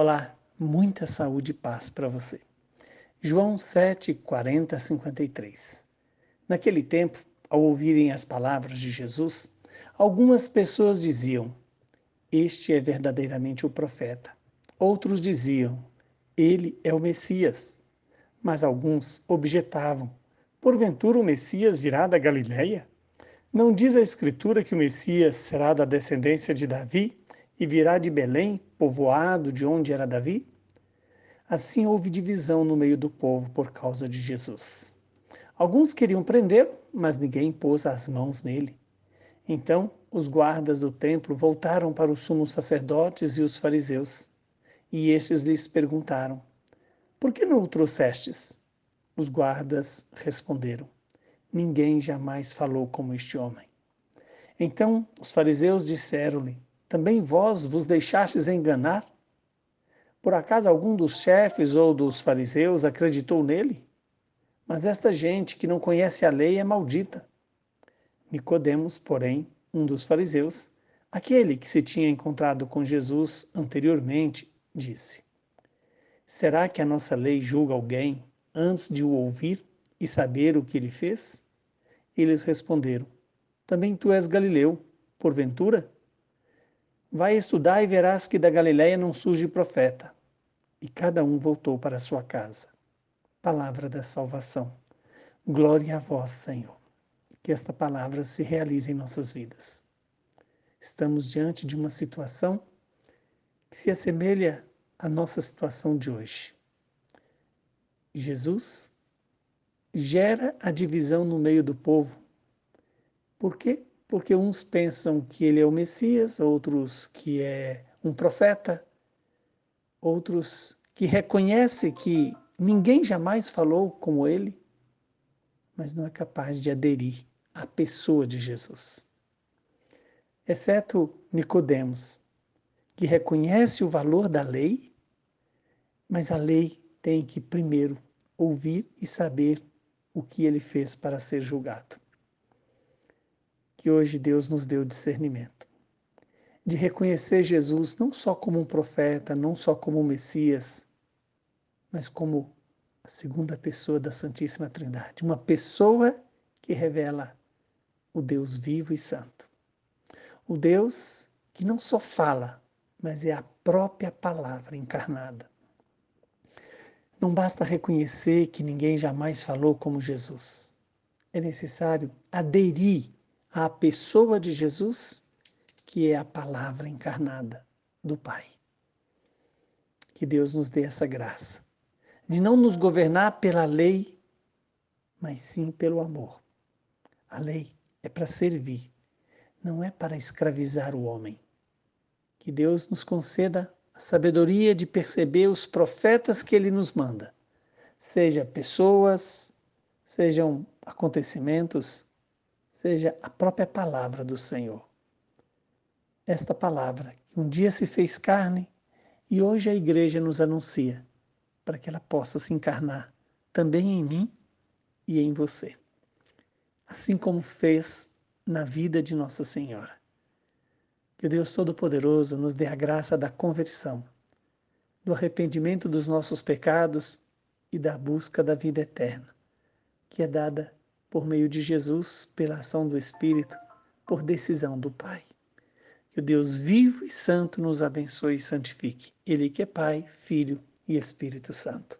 Olá, muita saúde e paz para você. João 7, 40, 53. Naquele tempo, ao ouvirem as palavras de Jesus, algumas pessoas diziam: Este é verdadeiramente o profeta. Outros diziam: Ele é o Messias. Mas alguns objetavam: Porventura o Messias virá da Galiléia? Não diz a Escritura que o Messias será da descendência de Davi e virá de Belém, povoado de onde era Davi? Assim houve divisão no meio do povo por causa de Jesus. Alguns queriam prendê-lo, mas ninguém pôs as mãos nele. Então os guardas do templo voltaram para os sumos sacerdotes e os fariseus. E estes lhes perguntaram: Por que não o trouxestes? Os guardas responderam: Ninguém jamais falou como este homem. Então os fariseus disseram-lhe: também vós vos deixastes enganar? Por acaso algum dos chefes ou dos fariseus acreditou nele? Mas esta gente que não conhece a lei é maldita. Nicodemos, porém, um dos fariseus, aquele que se tinha encontrado com Jesus anteriormente, disse: Será que a nossa lei julga alguém antes de o ouvir e saber o que ele fez? Eles responderam: Também tu és galileu, porventura? Vai estudar e verás que da Galiléia não surge profeta. E cada um voltou para sua casa. Palavra da salvação. Glória a vós, Senhor. Que esta palavra se realize em nossas vidas. Estamos diante de uma situação que se assemelha à nossa situação de hoje. Jesus gera a divisão no meio do povo. Por quê? Porque uns pensam que ele é o Messias, outros que é um profeta, outros que reconhecem que ninguém jamais falou como ele, mas não é capaz de aderir à pessoa de Jesus. Exceto Nicodemos, que reconhece o valor da lei, mas a lei tem que primeiro ouvir e saber o que ele fez para ser julgado que hoje Deus nos deu discernimento. De reconhecer Jesus não só como um profeta, não só como um Messias, mas como a segunda pessoa da Santíssima Trindade, uma pessoa que revela o Deus vivo e santo. O Deus que não só fala, mas é a própria palavra encarnada. Não basta reconhecer que ninguém jamais falou como Jesus. É necessário aderir à pessoa de Jesus, que é a palavra encarnada do Pai. Que Deus nos dê essa graça de não nos governar pela lei, mas sim pelo amor. A lei é para servir, não é para escravizar o homem. Que Deus nos conceda a sabedoria de perceber os profetas que Ele nos manda, seja pessoas, sejam acontecimentos, seja a própria palavra do Senhor. Esta palavra que um dia se fez carne e hoje a igreja nos anuncia para que ela possa se encarnar também em mim e em você. Assim como fez na vida de Nossa Senhora. Que o Deus Todo-Poderoso nos dê a graça da conversão, do arrependimento dos nossos pecados e da busca da vida eterna, que é dada por meio de Jesus, pela ação do Espírito, por decisão do Pai. Que o Deus vivo e santo nos abençoe e santifique. Ele que é Pai, Filho e Espírito Santo.